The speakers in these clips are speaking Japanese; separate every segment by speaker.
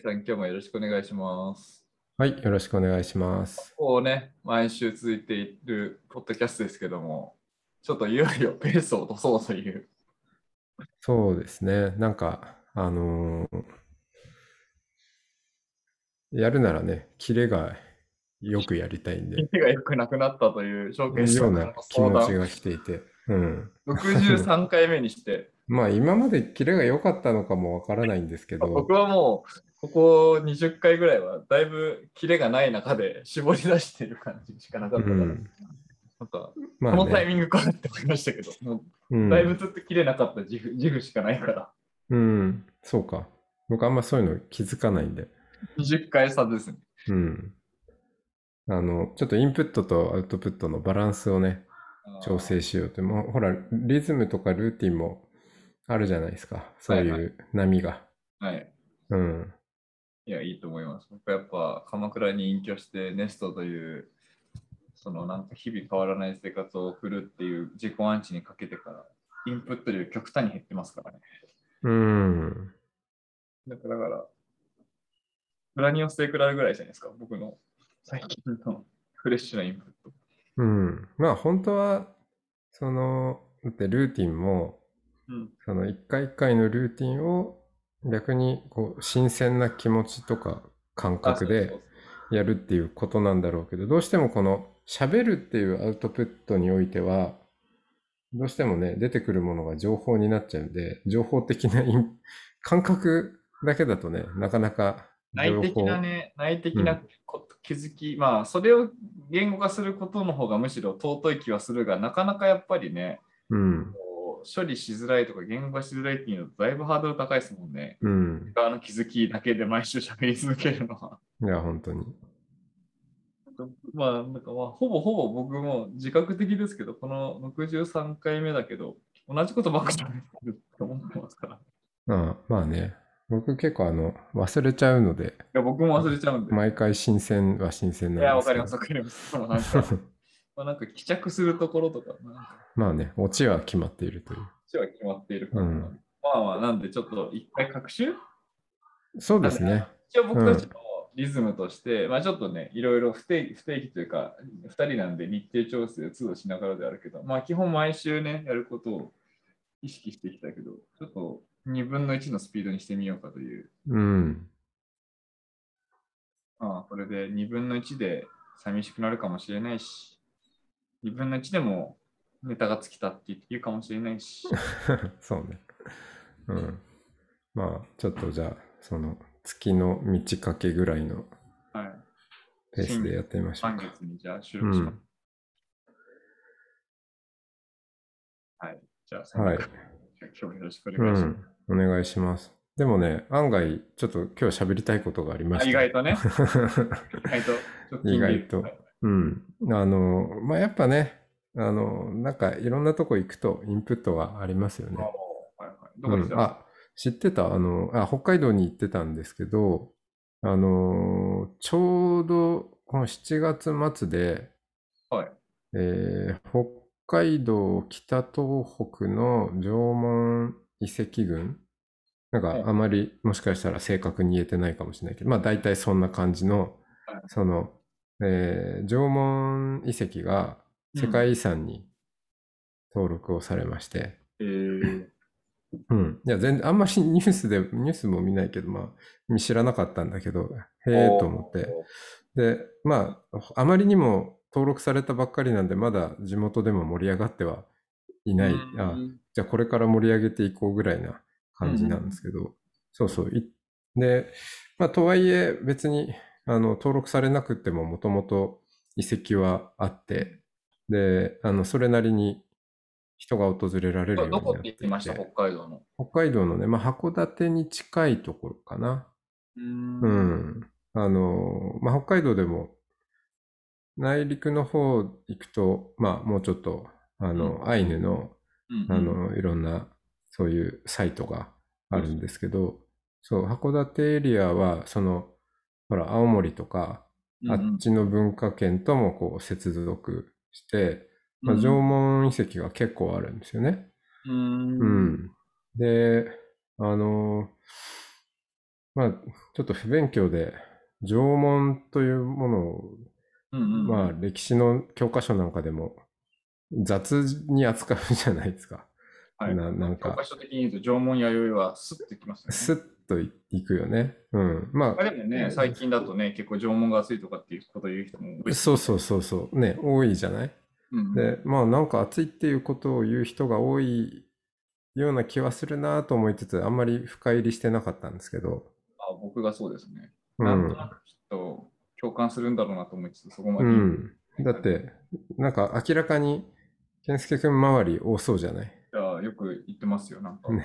Speaker 1: さん、今日もよろしくお願いします。
Speaker 2: はい、よろしくお願いします。
Speaker 1: こうね、毎週続いているポッドキャストですけども、ちょっといよいよペースを落とそうという。
Speaker 2: そうですね、なんか、あのーやるならね、キレがよくやりたいんで、
Speaker 1: 手が良くなくなったという証券者の
Speaker 2: ような気。持ちがしていて、うん。
Speaker 1: 63回目にして、
Speaker 2: まあ、今までキレが良かったのかもわからないんですけど、
Speaker 1: 僕はもう、ここ20回ぐらいは、だいぶキレがない中で絞り出している感じしかなかったから、
Speaker 2: うん、
Speaker 1: なんか、
Speaker 2: まあね、
Speaker 1: このタイミングかって思いましたけど、も
Speaker 2: う、
Speaker 1: うん。だいぶずっと切れなかった自負自負しかないから、
Speaker 2: うん、そうか。僕あんまそういうの気づかないんで、
Speaker 1: 20回差ですね。
Speaker 2: うん。あの、ちょっとインプットとアウトプットのバランスをね、調整しようって、もうほら、リズムとかルーティンもあるじゃないですか。そう
Speaker 1: はいはい
Speaker 2: いう波が。
Speaker 1: はい。
Speaker 2: うん。
Speaker 1: いや、いいと思います。僕はやっぱ鎌倉に隠居してネストという、そのなんか日々変わらない生活を送るっていう自己暗示にかけてから、インプット量極端に減ってますからね。
Speaker 2: うん。
Speaker 1: だから、だからグラニオステークラルぐらいじゃないですか、僕の最近のフレッシュなインプット。
Speaker 2: うん。まあ本当は、その、だってルーティンも、
Speaker 1: うん。
Speaker 2: その一回一回のルーティンを逆にこう新鮮な気持ちとか感覚でやるっていうことなんだろうけど、どうしてもこの喋るっていうアウトプットにおいては、どうしてもね、出てくるものが情報になっちゃうんで、情報的な 感覚だけだとね、なかなか
Speaker 1: 内的なね、内的なこ気づき、まあ、それを言語化することの方がむしろ尊い気はするが、なかなかやっぱりね、
Speaker 2: うん、
Speaker 1: 処理しづらいとか言語化しづらいっていうのとだいぶハードル高いですもんね。
Speaker 2: うん。
Speaker 1: 側の気づきだけで毎週喋り続けるのは。
Speaker 2: いや、本当に。
Speaker 1: まあ、なんかまあ、ほぼほぼ僕も自覚的ですけど、この63回目だけど、同じことばっかり喋ってると思ってますから。い
Speaker 2: ああまあね、僕結構あの、忘れちゃうので、
Speaker 1: や、僕も忘れちゃうんで。
Speaker 2: 毎回新鮮は新鮮
Speaker 1: いや、
Speaker 2: なんですけど
Speaker 1: わかります、わかります。まあ、なんか帰着するところとか、
Speaker 2: まあね、オチは決まっているという。
Speaker 1: こっちは決まっているから、
Speaker 2: うん
Speaker 1: まあまあ、なんでちょっと一回学習
Speaker 2: そうですね。
Speaker 1: 一応僕たちのリズムとして、まあちょっとね、いろいろ不定期不定期というか、2人なんで日程調整を都度しながらであるけど、まあ基本毎週ね、やることを意識してきたけど、ちょっと2分の1のスピードにしてみようかという、
Speaker 2: うん。
Speaker 1: まあこれで2分の1で寂しくなるかもしれないし、2分の1でもネタが尽きたって言うかもしれないし、
Speaker 2: そうね。うん。まあ、ちょっとじゃあ、その、月の満ち欠けぐらいの
Speaker 1: はい。
Speaker 2: ペースでやってみましょう
Speaker 1: 満
Speaker 2: か。
Speaker 1: 月にじゃあ収
Speaker 2: う
Speaker 1: 録します。
Speaker 2: ん。
Speaker 1: はい。じゃあ、
Speaker 2: はい。
Speaker 1: 今日もよろしくお
Speaker 2: う
Speaker 1: 願いします。
Speaker 2: ん。お願いします。でもね、案外、ちょっと今日喋りたいことがありま
Speaker 1: あ
Speaker 2: した。
Speaker 1: 意外とね、意外と、
Speaker 2: 意外と
Speaker 1: はい
Speaker 2: うん。あの、まあ、やっぱね、あの、なんかいろんなとこ行くとインプットがありますよね。
Speaker 1: はいはい。どこでした
Speaker 2: うん、あ、知ってた？あのあ、北海道に行ってたんですけど、あのーちょうどこの7月末で、
Speaker 1: はい。
Speaker 2: えー北海道北東北の縄文遺跡群？なん
Speaker 1: はい
Speaker 2: かあまりもしかしたら正確に言えてないかもしれないけど、まあ大体そんな感じの
Speaker 1: はい、
Speaker 2: その、えー縄文遺跡が世界遺産に登録をされまして、
Speaker 1: えー、
Speaker 2: うん。いや、全然、あんまりニュースで、ニュースも見ないけど、まあ、知らなかったんだけど、へえと思って。で、まあ、あまりにも登録されたばっかりなんで、まだ地元でも盛り上がってはいない。
Speaker 1: うん
Speaker 2: あ、じゃあこれから盛り上げていこうぐらいな感じなんですけど、そうそう。いで、まあ、とはいえ、別に、あの、登録されなくても、もともと遺跡はあって、で、あの、それなりに人が訪れられるようにな
Speaker 1: どこって言ってました、
Speaker 2: て
Speaker 1: 北海道の。
Speaker 2: 北海道のね、まあ、函館に近いところかな。
Speaker 1: うん
Speaker 2: う。ん。あの、まあ、北海道でも、内陸の方行くと、まあ、もうちょっと、あの、アイヌの、
Speaker 1: うん
Speaker 2: あの、いろんな、そういうサイトがあるんですけど、そう、函館エリアは、その、ほら、青森とか、あっちの文化圏ともこう接続して、まあ、縄文遺跡が結構あるんですよね。
Speaker 1: うん。
Speaker 2: う。ん。で、あの、まあ、ちょっと不勉強で、縄文というものを、
Speaker 1: うんうん。
Speaker 2: まあ、歴史の教科書なんかでも雑に扱うじゃないですか。
Speaker 1: はい、
Speaker 2: ななんか
Speaker 1: 教科書的に言うと、縄文弥生はスッときますよね。
Speaker 2: スッといくよね。うん。ま
Speaker 1: まあでもね、最近だとね、結構縄文が熱いとかっていうことを言う人も多
Speaker 2: あ、
Speaker 1: い。
Speaker 2: そうそうそうそう。ね、多いじゃない？
Speaker 1: うん。
Speaker 2: で、まあなんか熱いっていうことを言う人が多いような気はするなと思いつつ、あんまり深入りしてなかったんですけど。
Speaker 1: あ僕がそうですね。
Speaker 2: うん。
Speaker 1: なんとなくきっと共感するんだろうなと思いつつ、そこま
Speaker 2: う
Speaker 1: で。
Speaker 2: ん。だって、なんか明らかに、健介くん周り多そうじゃない？
Speaker 1: よく言ってますよ。なんか、
Speaker 2: ね。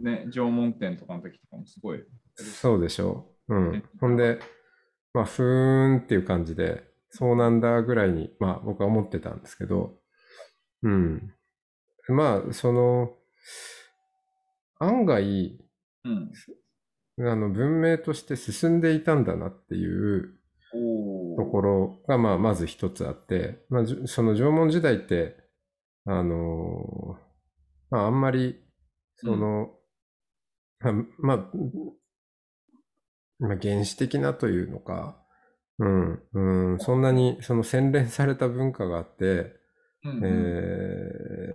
Speaker 1: ね、縄文展とかの時とかもすごい。
Speaker 2: そうでしょう。うん。ほんで、まあ、ふーんっていう感じで、そうなんだぐらいに、まあ、僕は思ってたんですけど、うん。まあ、その、案外、
Speaker 1: うん。
Speaker 2: あの、文明として進んでいたんだなっていう
Speaker 1: お
Speaker 2: ところが、まあ、まず一つあって、まあ、その縄文時代って、あのまあ、あんまり、その、まあ、まあ、まあ、原始的なというのか、うん、うん、そんなにその洗練された文化があって、
Speaker 1: うんうん
Speaker 2: え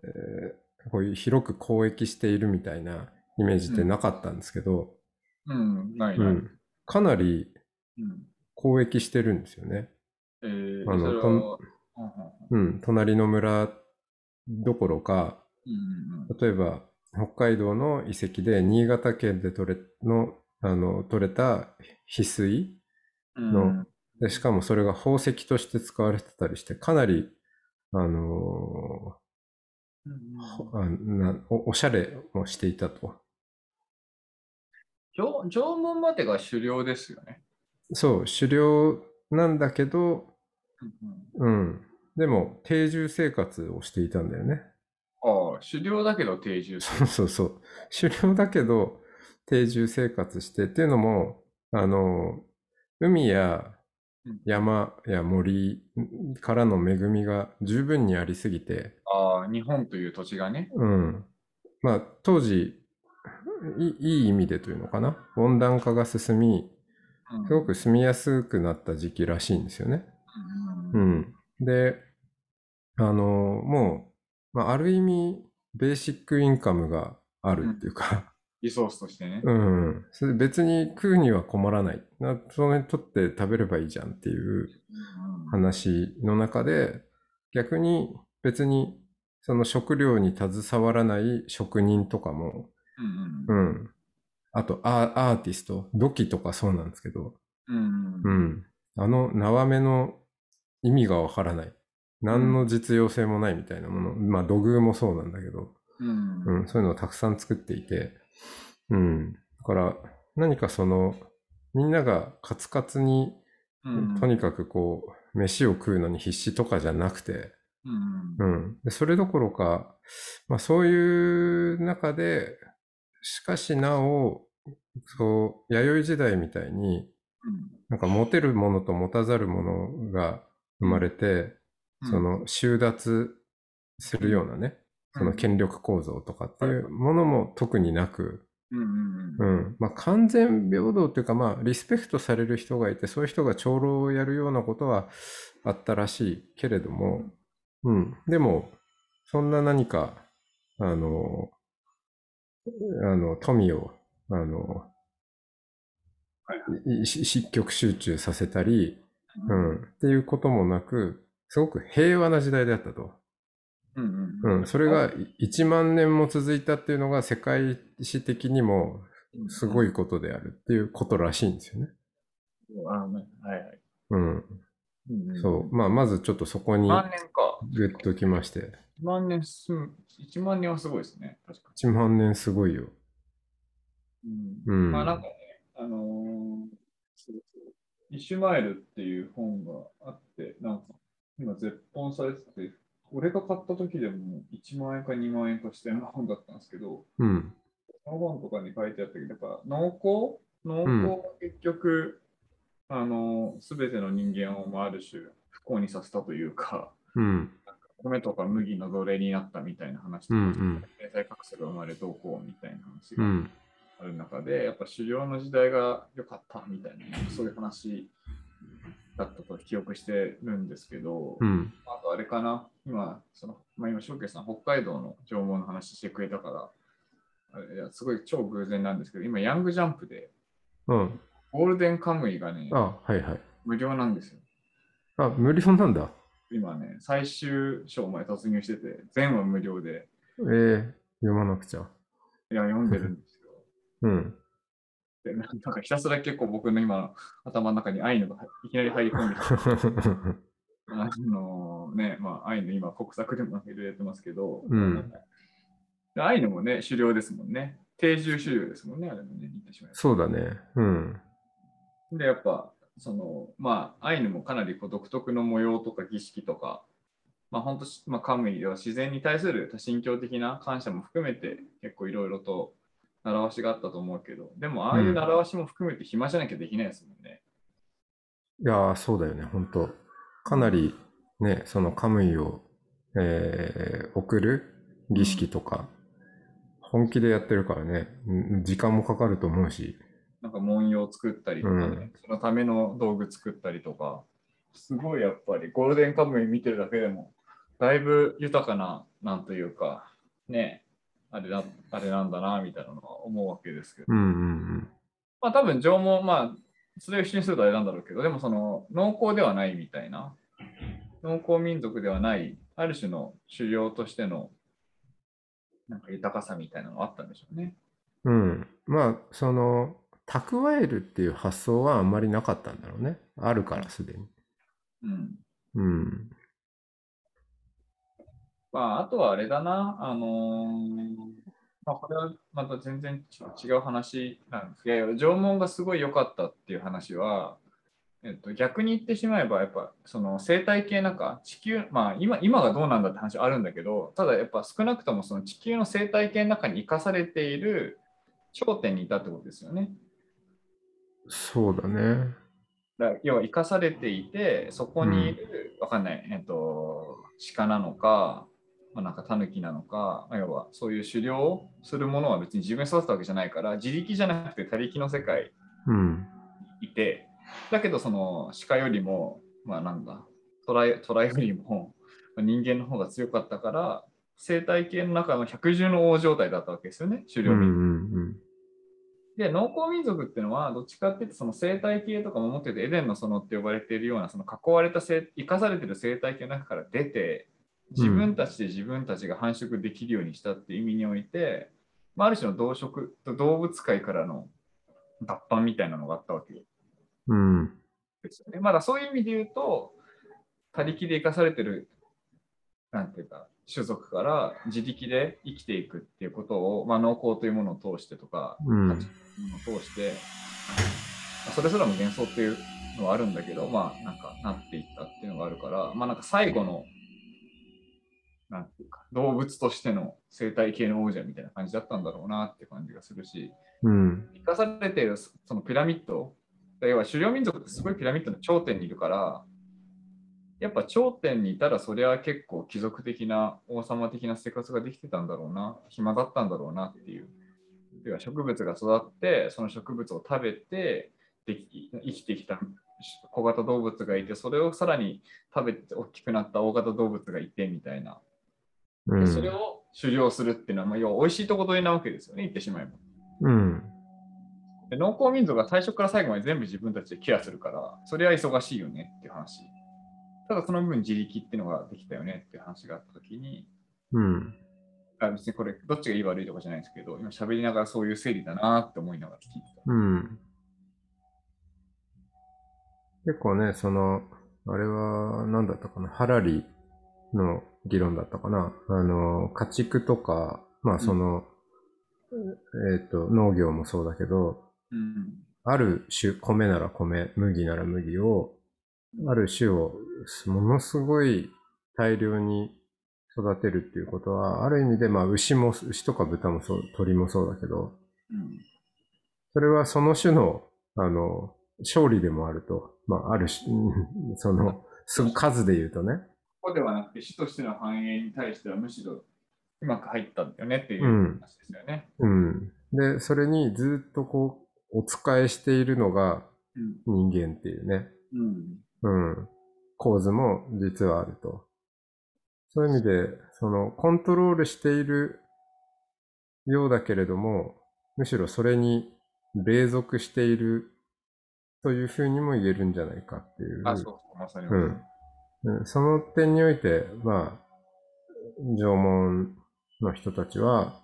Speaker 2: ーこういう広く交易しているみたいなイメージってなかったんですけど、
Speaker 1: うん、ないない。
Speaker 2: うん、かなり
Speaker 1: うん。
Speaker 2: 交易してるんですよね。
Speaker 1: えー、
Speaker 2: あの
Speaker 1: うんうん
Speaker 2: うん、隣の村どころか、
Speaker 1: うんうん
Speaker 2: 例えば北海道の遺跡で新潟県で取れのあの取れた翡翠
Speaker 1: うん
Speaker 2: ので、しかもそれが宝石として使われてたりして、かなり、あの
Speaker 1: うん
Speaker 2: ーあなおおしゃれもしていたと。
Speaker 1: 縄縄文までが狩猟ですよね。
Speaker 2: そう、狩猟なんだけど、
Speaker 1: うんうん
Speaker 2: うん。でも、定住生活をしていたんだよね。
Speaker 1: ああ、狩猟だけど定住す
Speaker 2: そうそうそう。狩猟だけど、定住生活してっていうのも、あの、海や
Speaker 1: うん
Speaker 2: 山や森からの恵みが十分にありすぎて、
Speaker 1: ああ、日本という土地がね。
Speaker 2: うん。まあ、当時、いいい意味でというのかな。温暖化が進み、
Speaker 1: うん
Speaker 2: すごく住みやすくなった時期らしいんですよね。
Speaker 1: う
Speaker 2: うんん。で、あの、もう、まあ、ある意味、ベーシックインカムがあるっていうか、
Speaker 1: リソースとしてね。
Speaker 2: うん。それ別に食うには困らない。なその辺取って食べればいいじゃんっていう話の中で、逆に別にその食料に携わらない職人とかも、
Speaker 1: うんうん
Speaker 2: うん。あとアーアーティスト、土器とかそうなんですけど、
Speaker 1: うん
Speaker 2: う。ん。あの縄目の意味がわからない。何の実用性もないみたいなもの。まあ土偶もそうなんだけど、
Speaker 1: うん。
Speaker 2: うん、そういうのをたくさん作っていて、うん。だから何かその、みんながカツカツに、
Speaker 1: うん。
Speaker 2: とにかくこう、飯を食うのに必死とかじゃなくて、
Speaker 1: うん。
Speaker 2: うん。でそれどころか、まあそういう中で、しかしなお、そう、弥生時代みたいに、なんか持てるものと持たざるものが生まれて、
Speaker 1: うん
Speaker 2: その収奪するようなね、その権力構造とかっていうものも特になく、
Speaker 1: うんうん
Speaker 2: う
Speaker 1: うん。
Speaker 2: ん。まあ完全平等っていうか、まあリスペクトされる人がいて、そういう人が長老をやるようなことはあったらしいけれども、うん。でも、そんな何か、あの、あの、富を、あの、いし積極集中させたり、うん、っていうこともなく、すごく平和な時代であったと。
Speaker 1: うん
Speaker 2: うん、それが1万年も続いたっていうのが世界史的にもすごいことであるっていうことらしいんですよね。
Speaker 1: あねはいはい。
Speaker 2: うん。
Speaker 1: うんうん
Speaker 2: そう。まあ、まずちょっとそこに
Speaker 1: 万年か。
Speaker 2: グッときまして。
Speaker 1: 1万年す、1万年はすごいですね。確か
Speaker 2: 1万年すごいよ。
Speaker 1: に。
Speaker 2: うん。
Speaker 1: まあなんかね、あのーそうそうイシュマエルっていう本があって、なんか今絶本されてて、俺が買った時でも1万円か2万円かしてる本だったんですけど、
Speaker 2: うん。
Speaker 1: その本とかに書いてあったけど、やっぱ農耕農耕が結局、あの、すべての人間をまあある種不幸にさせたというか、
Speaker 2: うん。
Speaker 1: 米とか麦の奴隷になったみたいな話とか、
Speaker 2: うんうん
Speaker 1: 経済格差が生まれどうこうみたいな話が
Speaker 2: うん。
Speaker 1: ある中で、やっぱ狩猟の時代が良かったみたいな、そういう話だったと記憶してるんですけど、
Speaker 2: うん。
Speaker 1: あとあれかな、今、そのまあ、今、翔慶さん、北海道の縄文の話してくれたから、あれいやすごい超偶然なんですけど、今、ヤングジャンプで、
Speaker 2: うん。
Speaker 1: ゴールデンカムイがね、
Speaker 2: あ、はいはい。
Speaker 1: 無料なんですよ。
Speaker 2: あ、無料なんだ。
Speaker 1: 今ね、最終章まで突入してて、全話無料で、
Speaker 2: えー、読まなくちゃ。
Speaker 1: いや、読んでるんですよ。
Speaker 2: うん。
Speaker 1: でなんかひたすら結構僕の今の頭の中に愛のがいきなり入り込んできて、あのね、まあ、愛の今、国策でもいろいろやってますけど、
Speaker 2: うん
Speaker 1: で愛のもね、狩猟ですもんね。定住狩猟ですもんね、あれもね、言ってしまえば
Speaker 2: そうだね。うん。
Speaker 1: で、やっぱ、その、まあ、アイヌもかなりこう独特の模様とか儀式とか、まあ、本当、まあ、カムイでは自然に対する多神教的な感謝も含めて、結構いろいろと習わしがあったと思うけど、でも、ああいう習わしも含めて暇じゃなきゃできないですもんね。
Speaker 2: いやー、そうだよね、本当かなりね、そのカムイを、えー送る儀式とか、本気でやってるからね、うん時間もかかると思うし、
Speaker 1: なんか文様作ったりとかね、
Speaker 2: うん。
Speaker 1: そのための道具作ったりとか、すごいやっぱりゴールデンカムイ見てるだけでも、だいぶ豊かな、なんというか、ね、あれだあれなんだな、みたいなのは思うわけですけど。
Speaker 2: うんうん
Speaker 1: まあ多分縄文、まあ、それを一緒にするとあれなんだろうけど、でもその農耕ではないみたいな、農耕民族ではない、ある種の狩猟としてのなんか豊かさみたいなのがあったんでしょうね。
Speaker 2: うん。うん。まあ、その、蓄えるっていう発想はあんまりなかったんだろうね。あるから、すでに。
Speaker 1: うん。
Speaker 2: うん。
Speaker 1: まあ、あとはあれだな、あのーまあ、これはまた全然違う話なんですけど、縄文がすごい良かったっていう話は、えっと、逆に言ってしまえば、やっぱその生態系なんか地球、まあ今今がどうなんだって話あるんだけど、ただやっぱ少なくともその地球の生態系の中に生かされている頂点にいたってことですよね。
Speaker 2: そうだね。
Speaker 1: だ要は生かされていて、そこにいる、わかんない、えっと、鹿なのか、まあ、なんかタヌキなのか、まあ要はそういう狩猟をするものは別に自分で育てたわけじゃないから、自力じゃなくて他力の世界
Speaker 2: うん。
Speaker 1: にいて、だけどその鹿よりも、まあなんだ、虎よ虎よりもまあ人間の方が強かったから、生態系の中の百獣の王状態だったわけですよね、狩
Speaker 2: うんう
Speaker 1: 猟民族。
Speaker 2: ん
Speaker 1: で、農耕民族っていうのは、どっちかっていうと、その生態系とか守ってて、エデンの園って呼ばれているような、その囲われた生、生かされてる生態系の中から出て、自分たちで自分たちが繁殖できるようにしたっていう意味において、まあ、ある種の動植、動物界からの脱藩みたいなのがあったわけ
Speaker 2: うん。うん。
Speaker 1: ですよね。まだそういう意味で言うと、他力で生かされてる、なんていうか、種族から自力で生きていくっていうことを、まあ、農耕というものを通してとか、
Speaker 2: うん。
Speaker 1: ものを通して、まあそれすらも幻想っていうのはあるんだけど、まあなんかなっていったっていうのがあるから、まあなんか最後の、なんていうか、動物としての生態系の王者みたいな感じだったんだろうなって感じがするし、
Speaker 2: うん。
Speaker 1: 生かされているそのピラミッド、要は狩猟民族ってすごいピラミッドの頂点にいるから、やっぱ頂点にいたらそれは結構貴族的な王様的な生活ができてたんだろうな、暇だったんだろうなっていう。要は植物が育って、その植物を食べてでき生きてきた小型動物がいて、それをさらに食べて大きくなった大型動物がいてみたいな。
Speaker 2: うん。
Speaker 1: でそれを狩猟するっていうのは、まあ、要は美味しいとこ取りなわけですよね、言ってしまえば。
Speaker 2: うん。
Speaker 1: で農耕民族が最初から最後まで全部自分たちでケアするから、それは忙しいよねっていう話。ただその分自力っていうのができたよねっていう話があったときに、
Speaker 2: うん。
Speaker 1: あ別にこれどっちがいい悪いとかじゃないんですけど、今喋りながらそういう整理だなって思いながら聞いてた。
Speaker 2: うん。結構ね、その、あれは何だったかな、ハラリの議論だったかな。あの、家畜とか、まあその、えっと、農業もそうだけど、
Speaker 1: うん。
Speaker 2: ある種、米なら米、麦なら麦を、ある種をものすごい大量に育てるっていうことは、ある意味で、まあ、牛も、牛とか豚もそう、鳥もそうだけど、
Speaker 1: うん。
Speaker 2: それはその種の、あの、勝利でもあると、まあ、ある種、うんその、す数で言うとね。
Speaker 1: ここではなくて、主としての繁栄に対してはむしろうまく入ったんだよねっていう
Speaker 2: うん
Speaker 1: 話ですよね。
Speaker 2: うん。で、それにずっとこう、お使いしているのが
Speaker 1: うん。
Speaker 2: 人間っていうね。
Speaker 1: うん。
Speaker 2: うん。構図も実はあると。そういう意味で、その、コントロールしているようだけれども、むしろそれに隷属しているというふうにも言えるんじゃないかっていう。
Speaker 1: あ、そうそう、まさに。
Speaker 2: うんうんその点において、まあ、縄文の人たちは、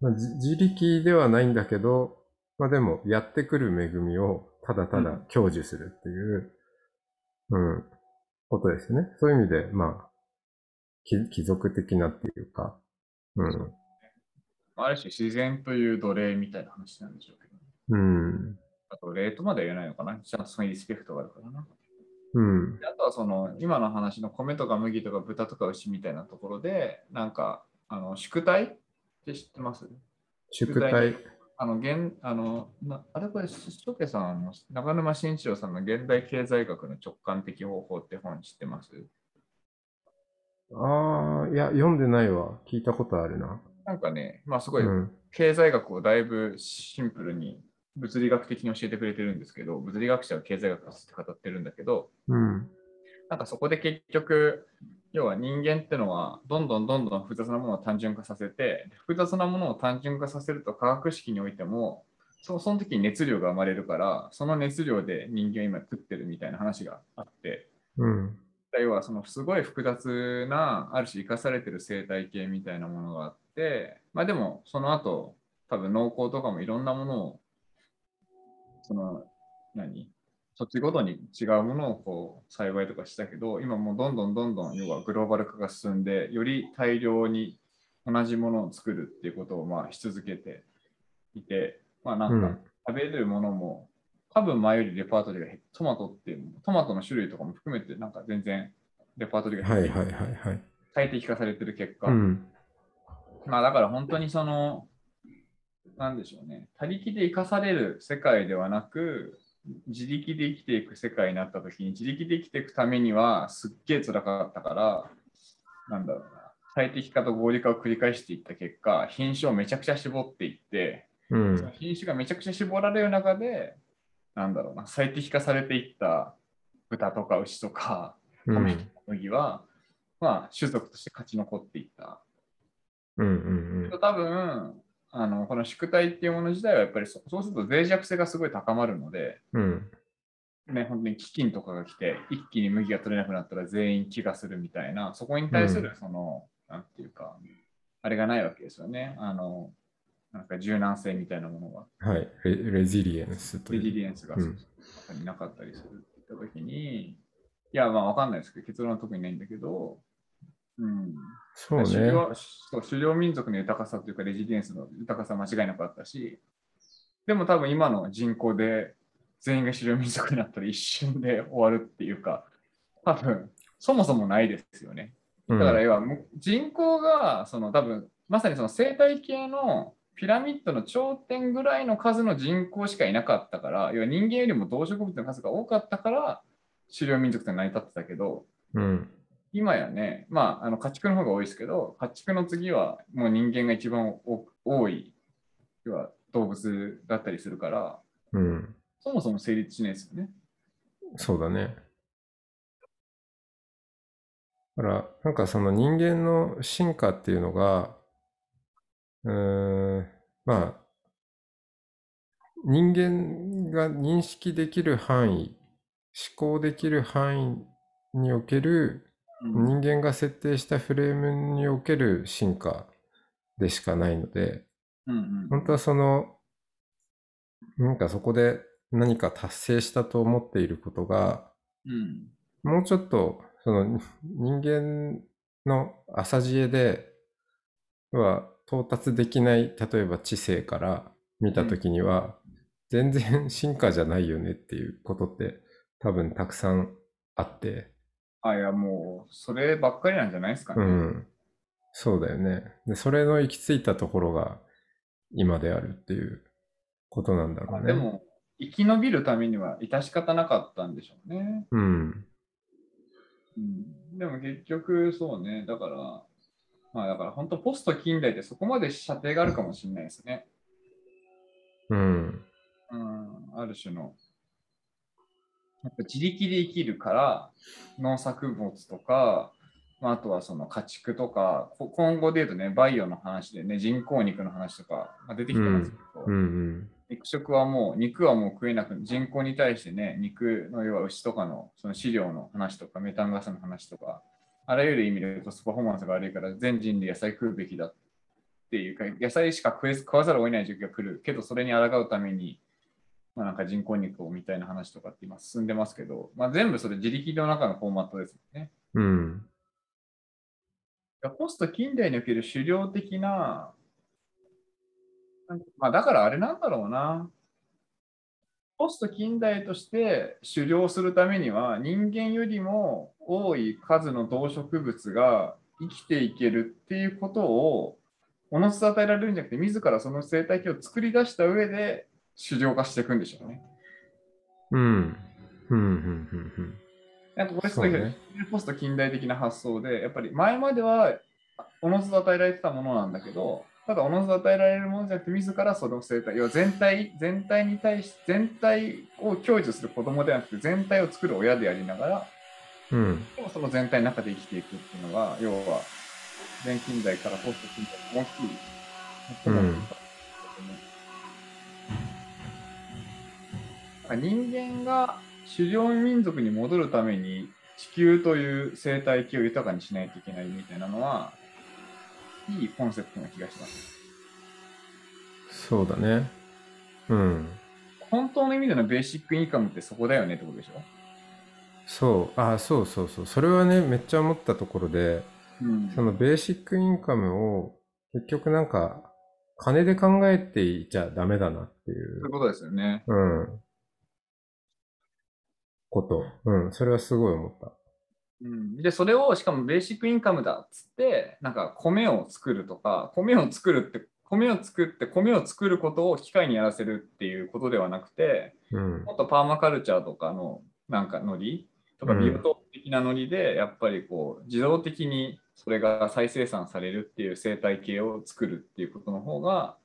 Speaker 2: まあ、自自力ではないんだけど、まあでも、やってくる恵みをただただ享受するっていう、うん、ことですね。そういう意味で、まあ、き貴族的なっていうか、うん、
Speaker 1: ある種自然という奴隷みたいな話なんでしょうけど。
Speaker 2: うん、
Speaker 1: あと、奴隷とまでは言えないのかな。ちゃんとそのリスペクトがあるからな。
Speaker 2: うん、
Speaker 1: であとはその今の話の米とか麦とか豚とか牛みたいなところでなんかあの宿題？って知ってます？
Speaker 2: 宿題、
Speaker 1: あの現あのなあれこれ諸家さんの長沼慎一郎さんの現代経済学の直感的方法って本知ってます？
Speaker 2: ああ、いや、読んでないわ。聞いたことあるな。
Speaker 1: なんかねまあすごい
Speaker 2: うん、
Speaker 1: 経済学をだいぶシンプルに物理学的に教えてくれてるんですけど物理学者は経済学って語ってるんだけど
Speaker 2: うん、
Speaker 1: なんかそこで結局、要は人間ってのはどんどんどんどん複雑なものを単純化させて、複雑なものを単純化させると化学式においても、そその時に熱量が生まれるから、その熱量で人間は今食ってるみたいな話があって、
Speaker 2: うん、
Speaker 1: 要はそのすごい複雑な、ある種生かされてる生態系みたいなものがあって、まあでもその後、多分農耕とかもいろんなものを、その、何？土地ごとに違うものをこう栽培とかしたけど、今もうどんどんどんどん要はグローバル化が進んで、より大量に同じものを作るっていうことをまあし続けていて、まあな
Speaker 2: んん、
Speaker 1: 食べれるものも多分前よりレパートリーが減っトマトっていうトマトの種類とかも含めてなんか全然レパートリーが減って
Speaker 2: はいはいはいはい。
Speaker 1: 最適化されてる結果、
Speaker 2: うん、
Speaker 1: まあだから本当にそのなんでしょうね。他力で生かされる世界ではなく自力で生きていく世界になった時に自力で生きていくためにはすっげえ辛かったからなんだろうな。最適化と合理化を繰り返していった結果品種をめちゃくちゃ絞っていって
Speaker 2: うん。
Speaker 1: その、品種がめちゃくちゃ絞られる中で、なんだろうな、最適化されていった豚とか牛とか米とか麦は、まあ、種族として勝ち残っていった。
Speaker 2: うん、うん、うん、
Speaker 1: 多分、あのこの宿題っていうもの自体はやっぱりそそうすると脆弱性がすごい高まるので、
Speaker 2: うん、
Speaker 1: ね、本当に飢饉とかが来て、一気に麦が取れなくなったら全員飢餓するみたいな、そこに対する、その、なんていうか、あれがないわけですよね。あの、なんか柔軟性みたいなものが。
Speaker 2: はい、レレジリエンスと
Speaker 1: レジ。リエンスが
Speaker 2: う
Speaker 1: なかったりするって言ったときに、いや、まあわかんないですけど、結論は特にないんだけど、うん。
Speaker 2: そうね。
Speaker 1: 狩猟そう狩猟民族の豊かさというか、レジリエンスの豊かさは間違いなくあったし、でも多分今の人口で全員が狩猟民族になったら一瞬で終わるっていうか、多分そもそもないですよね。
Speaker 2: うん
Speaker 1: だから要はむ人口がその多分まさにその生態系のピラミッドの頂点ぐらいの数の人口しかいなかったから要は人間よりも動植物の数が多かったから狩猟民族って成り立ってたけど
Speaker 2: うん、
Speaker 1: 今やねまああの家畜の方が多いですけど家畜の次はもう人間が一番多多い要は動物だったりするから
Speaker 2: うん、
Speaker 1: そもそも成立しないですよね。
Speaker 2: そうだね。だから、なんかその人間の進化っていうのが、うーん、まあ、人間が認識できる範囲、思考できる範囲における
Speaker 1: うん
Speaker 2: 人間が設定したフレームにおける進化でしかないので、
Speaker 1: うんうん
Speaker 2: 本当はその、なんかそこで何か達成したと思っていることが、
Speaker 1: うん。
Speaker 2: もうちょっと、その人間の浅知恵では到達できない、例えば知性から見たときには、全然進化じゃないよねっていうことって多分たくさんあって、
Speaker 1: あ、いや、もう、そればっかりなんじゃないですかね。
Speaker 2: うん。そうだよね。で、それの行き着いたところが今であるっていうことなんだろうね。
Speaker 1: でも、生き延びるためには致し方なかったんでしょうね。
Speaker 2: うん。
Speaker 1: うん、でも結局、そうね、だから、まあだから本当ポスト近代ってそこまで射程があるかもしれないですね。
Speaker 2: うん。
Speaker 1: うん、ある種の。やっぱ自力で生きるから農作物とか、まあ、あとはその家畜とか、こ今後で言うとね、バイオの話でね、人工肉の話とかまあ出てきてますけど、
Speaker 2: うんうん。
Speaker 1: 肉食はもう、肉はもう食えなく人口に対してね、肉の要は牛とかのその飼料の話とか、メタンガスの話とか、あらゆる意味でコストパフォーマンスが悪いから、全人類野菜食うべきだっていうか、野菜しか食え食わざるを得ない時期が来るけど、それに抗うために、まあ、なんか人工肉をみたいな話とかって今進んでますけど、まあ、全部それ自力の中のフォーマットですよね。
Speaker 2: うん。
Speaker 1: いやポスト近代における狩猟的な、まあ、だからあれなんだろうな。ポスト近代として狩猟するためには人間よりも多い数の動植物が生きていけるっていうことをおのずと与えられるんじゃなくて自らその生態系を作り出した上で狩猟化していくんでしょうね。
Speaker 2: うん。うん。うん。うん。
Speaker 1: なんかこれすごい、ポスト近代的な発想で、やっぱり前まではおのずと与えられてたものなんだけど、ただおのずと与えられるものじゃなくて、自らその生態、要は全体、全体に対し、全体を享受する子供ではなくて、全体を作る親でありながら、
Speaker 2: うん。
Speaker 1: でもその全体の中で生きていくっていうのが、要は、前近代からポスト近代の大きい、最も大きいことね人間が狩猟民族に戻るために地球という生態系を豊かにしないといけないみたいなのは、いいコンセプトな気がします。
Speaker 2: そうだね。うん。
Speaker 1: 本当の意味でのベーシックインカムってそこだよねってことでしょ？
Speaker 2: そう。あ、そうそうそう。それはね、めっちゃ思ったところで、
Speaker 1: うん
Speaker 2: そのベーシックインカムを結局なんか金で考えていちゃダメだなってい
Speaker 1: そういう
Speaker 2: う、
Speaker 1: ことですよね。
Speaker 2: うん、こと。うん、それはすごい思った。
Speaker 1: うん、で、それをしかもベーシックインカムだっつって、なんか米を作るとか、米を作るって、米を作って、米を作ることを機械にやらせるっていうことではなくて、
Speaker 2: うん、
Speaker 1: もっとパーマカルチャーとかのなんかノリとか
Speaker 2: うん
Speaker 1: ビオトープ的なノリで、やっぱりこう自動的にそれが再生産されるっていう生態系を作るっていうことの方が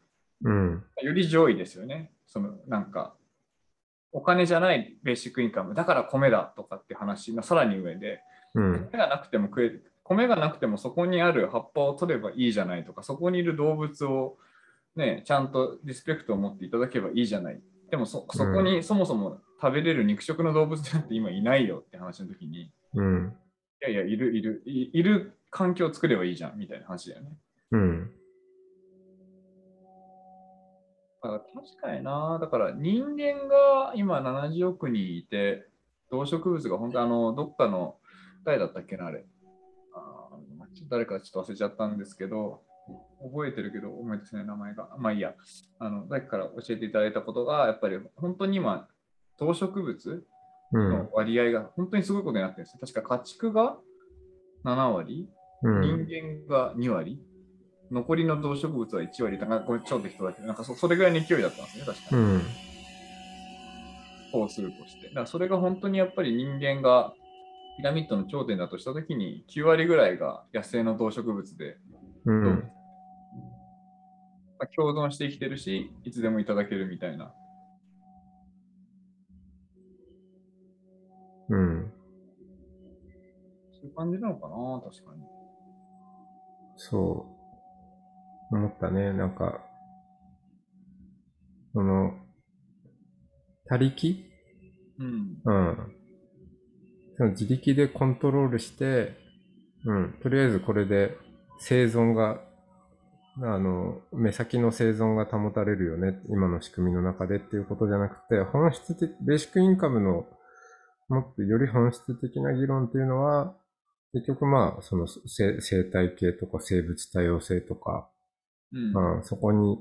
Speaker 2: うん、
Speaker 1: より上位ですよね。そのなんかお金じゃないベーシックインカムだから米だとかって話のさらに上で
Speaker 2: うん、
Speaker 1: 米がなくても食える。米がなくてもそこにある葉っぱを取ればいいじゃないとかそこにいる動物をねちゃんとリスペクトを持っていただけばいいじゃない。でもそそこにそもそも食べれる肉食の動物なんて今いないよって話の時にい
Speaker 2: うん、
Speaker 1: やいやいるいるいいる環境を作ればいいじゃんみたいな話だよね。
Speaker 2: うん、
Speaker 1: だから確かにな。だから人間が今70億人いて動植物が本当あのどっかの誰だったっけなあれ。あー誰かちょっと忘れちゃったんですけど覚えてるけど思い出せない名前が。まあいいや。あの誰かから教えていただいたことがやっぱり本当に今動植物
Speaker 2: うん。
Speaker 1: の、割合が本当にすごいことになってるんですよ。確か家畜が7割
Speaker 2: うん、
Speaker 1: 人間が2割残りの動植物は1割だからこれちょっと人だけどなんかそそれぐらいの勢いだったんですね確かに
Speaker 2: うん、
Speaker 1: こうするとして。だからそれが本当にやっぱり人間がピラミッドの頂点だとしたときに9割ぐらいが野生の動植物で、
Speaker 2: うん、
Speaker 1: まあ共存して生きてるし、いつでもいただけるみたいな。
Speaker 2: うん、
Speaker 1: そういう感じなのかな、確かに。
Speaker 2: そう、思ったね。なんか、その、他力？
Speaker 1: うん。
Speaker 2: うん。その自力でコントロールして、うん、とりあえずこれで生存が、あの、目先の生存が保たれるよね、今の仕組みの中でっていうことじゃなくて、本質的、ベーシックインカムの、もっとより本質的な議論っていうのは、結局まあ、その生生態系とか生物多様性とか、
Speaker 1: うん。
Speaker 2: まあ、そこに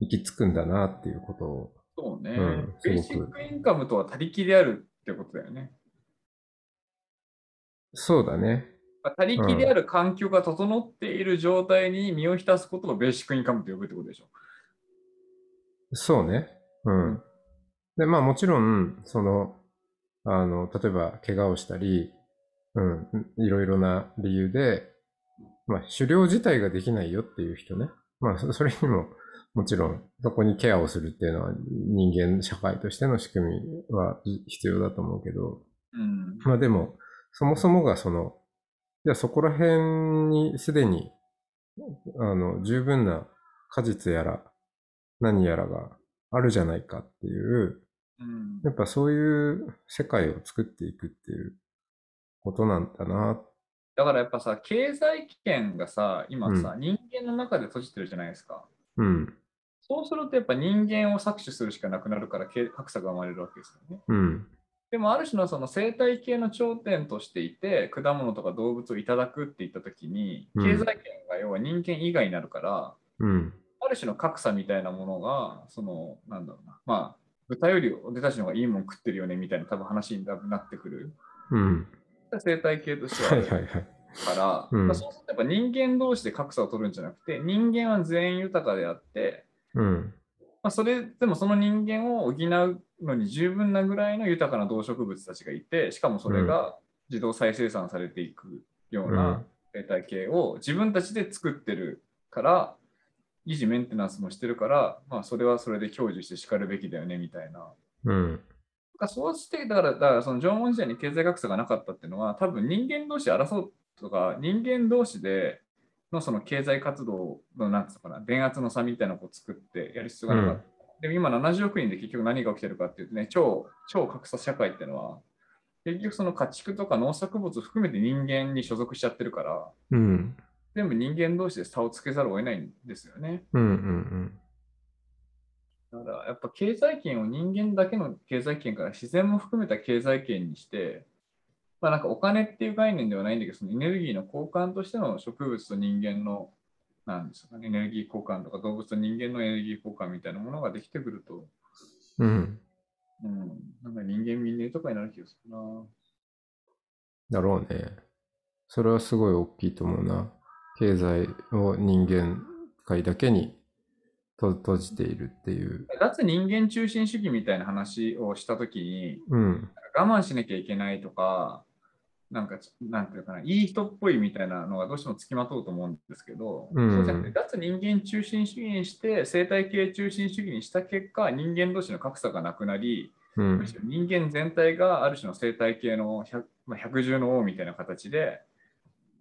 Speaker 2: 行き着くんだなっていうことを。
Speaker 1: そうね。
Speaker 2: うん
Speaker 1: ベーシックインカムとは他力であるってことだよね。
Speaker 2: そうだね。
Speaker 1: まあ他力である環境が整っている状態に身を浸すことをベーシックインカムと呼ぶってことでしょ。
Speaker 2: そうね。うん。で、まあもちろん、その、あの、例えば怪我をしたり、うん、いろいろな理由で、まあ狩猟自体ができないよっていう人ね。まあそ それにも、もちろん、そこにケアをするっていうのは人間社会としての仕組みは必要だと思うけど、
Speaker 1: うん。
Speaker 2: まあでも、そもそもがその、じゃあそこら辺にすでに、あの、十分な果実やら、何やらがあるじゃないかっていう、
Speaker 1: うん
Speaker 2: やっぱそういう世界を作っていくっていうことなんだな。
Speaker 1: だからやっぱさ、経済圏がさ、今さ、人間の中で閉じてるじゃないですか。
Speaker 2: うん、
Speaker 1: そうするとやっぱ人間を搾取するしかなくなるからけ格差が生まれるわけですよね。
Speaker 2: うん、
Speaker 1: でもある種のその生態系の頂点としていて、果物とか動物をいただくっていったときに、
Speaker 2: うん
Speaker 1: 経済圏が要は人間以外になるから、
Speaker 2: うん、
Speaker 1: ある種の格差みたいなものが、その、なんだろうな、まあ、豚より俺たちの方がいいもん食ってるよねみたいな多分話になってくる。
Speaker 2: うん。
Speaker 1: 生態系としてはある
Speaker 2: はいはいはい。
Speaker 1: から、
Speaker 2: うん
Speaker 1: まあそうするとやっぱ人間同士で格差を取るんじゃなくて、人間は全員豊かであって、
Speaker 2: うん、
Speaker 1: まあ、それでもその人間を補うのに十分なぐらいの豊かな動植物たちがいて、しかもそれが自動再生産されていくよう
Speaker 2: う
Speaker 1: なん生態系を自分たちで作ってるから、維持メンテナンスもしてるから、まあ、それはそれで享受してしかるべきだよねみたいな。
Speaker 2: うん
Speaker 1: かそうして、だから、だからその縄文時代に経済格差がなかったっていうのは、多分人間同士で争うとか、人間同士でのその経済活動の、なんつうのかな、電圧の差みたいなのを作ってやる必要がなかった。でも今70億人で結局何が起きてるかっていうとね、超、超格差社会っていうのは、結局その家畜とか農作物含めて人間に所属しちゃってるから、
Speaker 2: うん、
Speaker 1: 全部人間同士で差をつけざるを得ないんですよね。
Speaker 2: うん、うん、
Speaker 1: だからやっぱ経済圏を人間だけの経済圏から自然も含めた経済圏にして、まあなんかお金っていう概念ではないんだけど、そのエネルギーの交換としての植物と人間の、なんですかね、エネルギー交換とか動物と人間のエネルギー交換みたいなものができてくると、
Speaker 2: うん。
Speaker 1: うん、なんか人間民営とかになる気がするな。
Speaker 2: だろうね。それはすごい大きいと思うな。経済を人間界だけにと閉じているっていう。
Speaker 1: 脱人間中心主義みたいな話をしたときに、
Speaker 2: うん、
Speaker 1: 我慢しなきゃいけないとか、なんか、なんていうかな、いい人っぽいみたいなのがどうしてもつきまとうと思うんですけど、
Speaker 2: うん。
Speaker 1: そうじゃなくて、脱人間中心主義にして、生態系中心主義にした結果、人間同士の格差がなくなり、
Speaker 2: うん。
Speaker 1: 人間全体がある種の生態系の百,、まあ、百獣の王みたいな形で、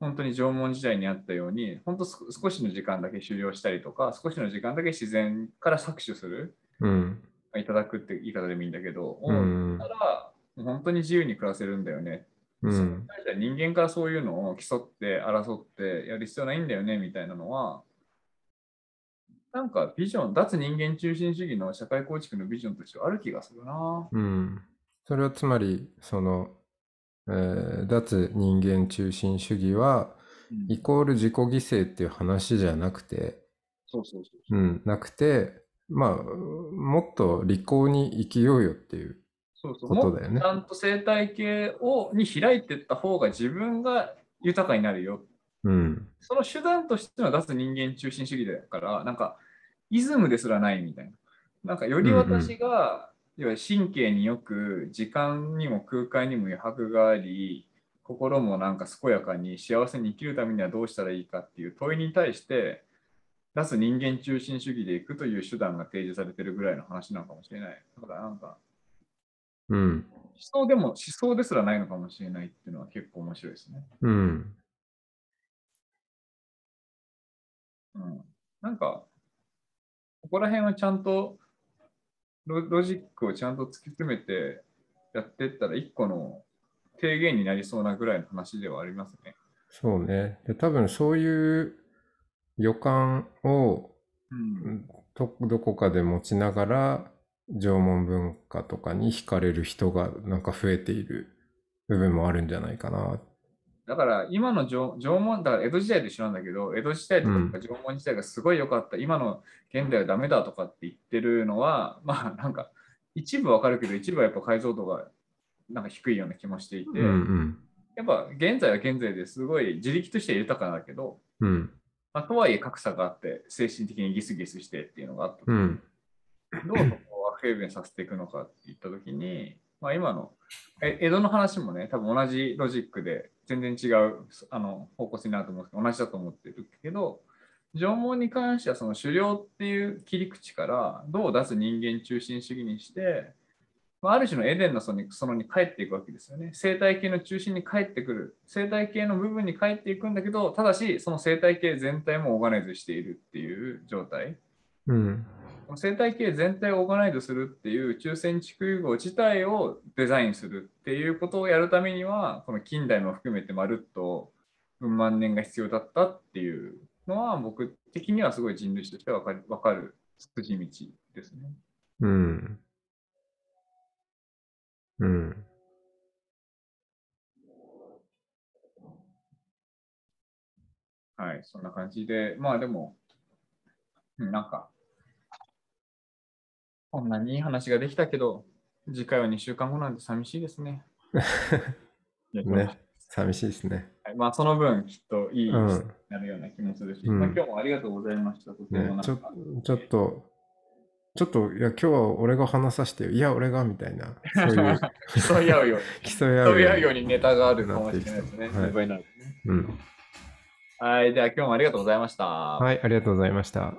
Speaker 1: 本当に縄文時代にあったように、本当す少しの時間だけ狩猟したりとか、少しの時間だけ自然から搾取する、
Speaker 2: うん、
Speaker 1: まあいただくって言い方でもいいんだけど、
Speaker 2: うん
Speaker 1: たら本当に自由に暮らせるんだよね。
Speaker 2: うん、
Speaker 1: 人間からそういうのを競って争ってやる必要ないんだよねみたいなのは、なんかビジョン、脱人間中心主義の社会構築のビジョンとしてはある気がするな。
Speaker 2: うん。それはつまり、その、えー脱人間中心主義は、
Speaker 1: うん
Speaker 2: イコール自己犠牲っていう話じゃなくて、
Speaker 1: そうそうそう。
Speaker 2: うん、なくて、まあ、もっと利口に生きようよっていう。
Speaker 1: そうそう
Speaker 2: ことだよね
Speaker 1: もっとちゃんと生態系をに開いていった方が自分が豊かになるよ。
Speaker 2: うん、
Speaker 1: その手段としての脱人間中心主義だから、なんか、イズムですらないみたいな。なんか、より私が、要は神経によく、時間にも空間にも余白があり、心もなんか健やかに幸せに生きるためにはどうしたらいいかっていう問いに対して、脱人間中心主義でいくという手段が提示されてるぐらいの話なのかもしれない。だからなんか、
Speaker 2: うん、
Speaker 1: 思想でも思想ですらないのかもしれないっていうのは結構面白いですね。
Speaker 2: うん、
Speaker 1: うん、なんか、ここら辺はちゃんとロロジックをちゃんと突き詰めてやっていったら一個の提言になりそうなぐらいの話ではありますね。
Speaker 2: そうね。で、多分そういう予感を
Speaker 1: うん、
Speaker 2: どどこかで持ちながら縄文文化とかに惹かれる人がなんか増えている部分もあるんじゃないかな。
Speaker 1: だから今の縄縄文、だから江戸時代と一緒なんだけど、江戸時代とか縄文時代がすごい良かった、今の現代はダメだとかって言ってるのは、まあなんか一部わかるけど、一部はやっぱ解像度がなんか低いような気もしていて、
Speaker 2: うんうん。
Speaker 1: やっぱ現在は現在ですごい自力としては豊かだけど、
Speaker 2: うん。
Speaker 1: まあ、とはいえ格差があって、精神的にギスギスしてっていうのがあった。
Speaker 2: うん。
Speaker 1: どうそこを悪平弁させていくのかって言ったときに、まあ、今のえ江戸の話もね、多分同じロジックで全然違うあの方向性になると思うんですけど、同じだと思ってるけど、縄文に関してはその狩猟っていう切り口からどう脱人間中心主義にして、まあ、ある種のエデンのそのにそのに帰っていくわけですよね。生態系の中心に帰ってくる。生態系の部分に帰っていくんだけど、ただしその生態系全体もオーガナイズしているっていう状態。
Speaker 2: うん。
Speaker 1: 生態系全体をオーガナイズするっていう中線地区融合自体をデザインするっていうことをやるためには、この近代も含めてまるっとうん万年が必要だったっていうのは、僕的にはすごい人類史としては分かる分かる筋道ですね。
Speaker 2: うん。うん。
Speaker 1: はい、そんな感じで、まあでも、うんなんか、こんなにいい話ができたけど、次回は2週間後なんで寂しいですね。
Speaker 2: ね。寂しいですね。
Speaker 1: はい、まあその分きっといいなるような気もするし、
Speaker 2: うん
Speaker 1: まあ、今日もありがとうございました。とて
Speaker 2: ねちょちょっと、ちょっと、いや、今日は俺が話させてよ。いや、俺がみたいな、そういう
Speaker 1: 競い合うように、
Speaker 2: 競い合う
Speaker 1: よう
Speaker 2: に。
Speaker 1: にネタがあるかもしれないですね。
Speaker 2: はいうん。
Speaker 1: はい、では今日もありがとうございました。
Speaker 2: はい、ありがとうございました。